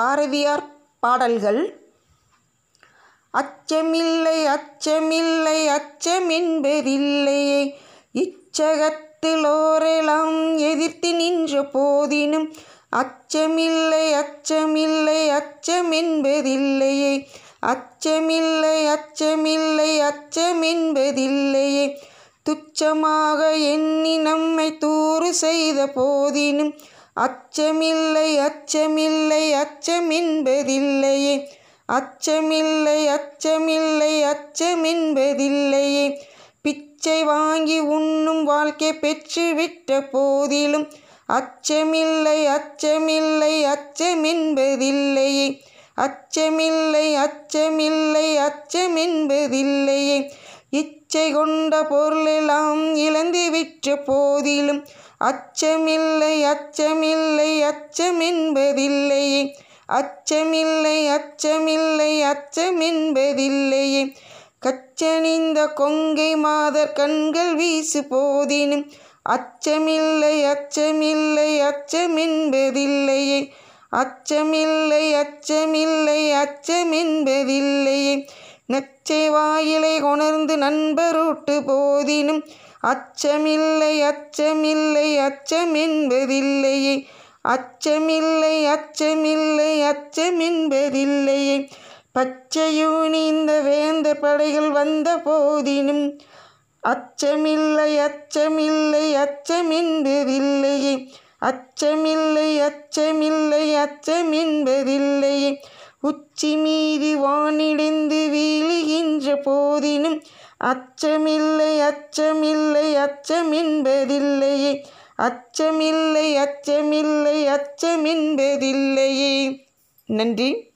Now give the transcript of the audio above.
பாரதியார் பாடல்கள். அச்சமில்லை அச்சமில்லை அச்சமென்பதில்லையே இச்சகத்தில் ஓரெல்லாம் எதிர்த்து நின்ற போதினும் அச்சமில்லை அச்சமில்லை அச்சமென்பதில்லையே அச்சமில்லை அச்சமில்லை அச்சமென்பதில்லையே துச்சமாக எண்ணி நம்மை தூறு செய்த போதினும் அச்சமில்லை அச்சமில்லை அச்சமென்பதில்லையே. அச்சமில்லை அச்சமில்லை அச்சமென்பதில்லையே. பிச்சை வாங்கி உண்ணும் வாழ்க்கை பெற்றுவிட்ட போதிலும் அச்சமில்லை அச்சமில்லை அச்சமென்பதில்லையே. அச்சமில்லை அச்சமில்லை அச்சமென்பதில்லையே. இச்சை கொண்ட பொருளெல்லாம் இழந்து விற்ற போதிலும் அச்சமில்லை அச்சமில்லை அச்சமென்பதில்லையே. அச்சமில்லை அச்சமில்லை அச்சமென்பதில்லையே. கச்சணிந்த கொங்கை மாதர் கண்கள் வீசு போதினும் அச்சமில்லை அச்சமில்லை அச்சமென்பதில்லையே. அச்சமில்லை அச்சமில்லை அச்சமென்பதில்லையே. நச்சை வாயிலை கொணர்ந்து நண்பரூட்டு போதினும் அச்சமில்லை அச்சமில்லை அச்சமென்பதில்லையே. அச்சமில்லை அச்சமில்லை அச்சமென்பதில்லையே. பச்சையூனி இந்த வேந்த படைகள் வந்த போதினும் அச்சமில்லை அச்சமில்லை அச்சமென்பதில்லையே. அச்சமில்லை அச்சமில்லை அச்சமென்பதில்லையே. உச்சி மீறி வானிடிந்து வீழுகின்ற போதினும் அச்சமில்லை அச்சமில்லை அச்சமென்பதில்லையே. அச்சமில்லை அச்சமில்லை அச்சமென்பதில்லையே. நன்றி.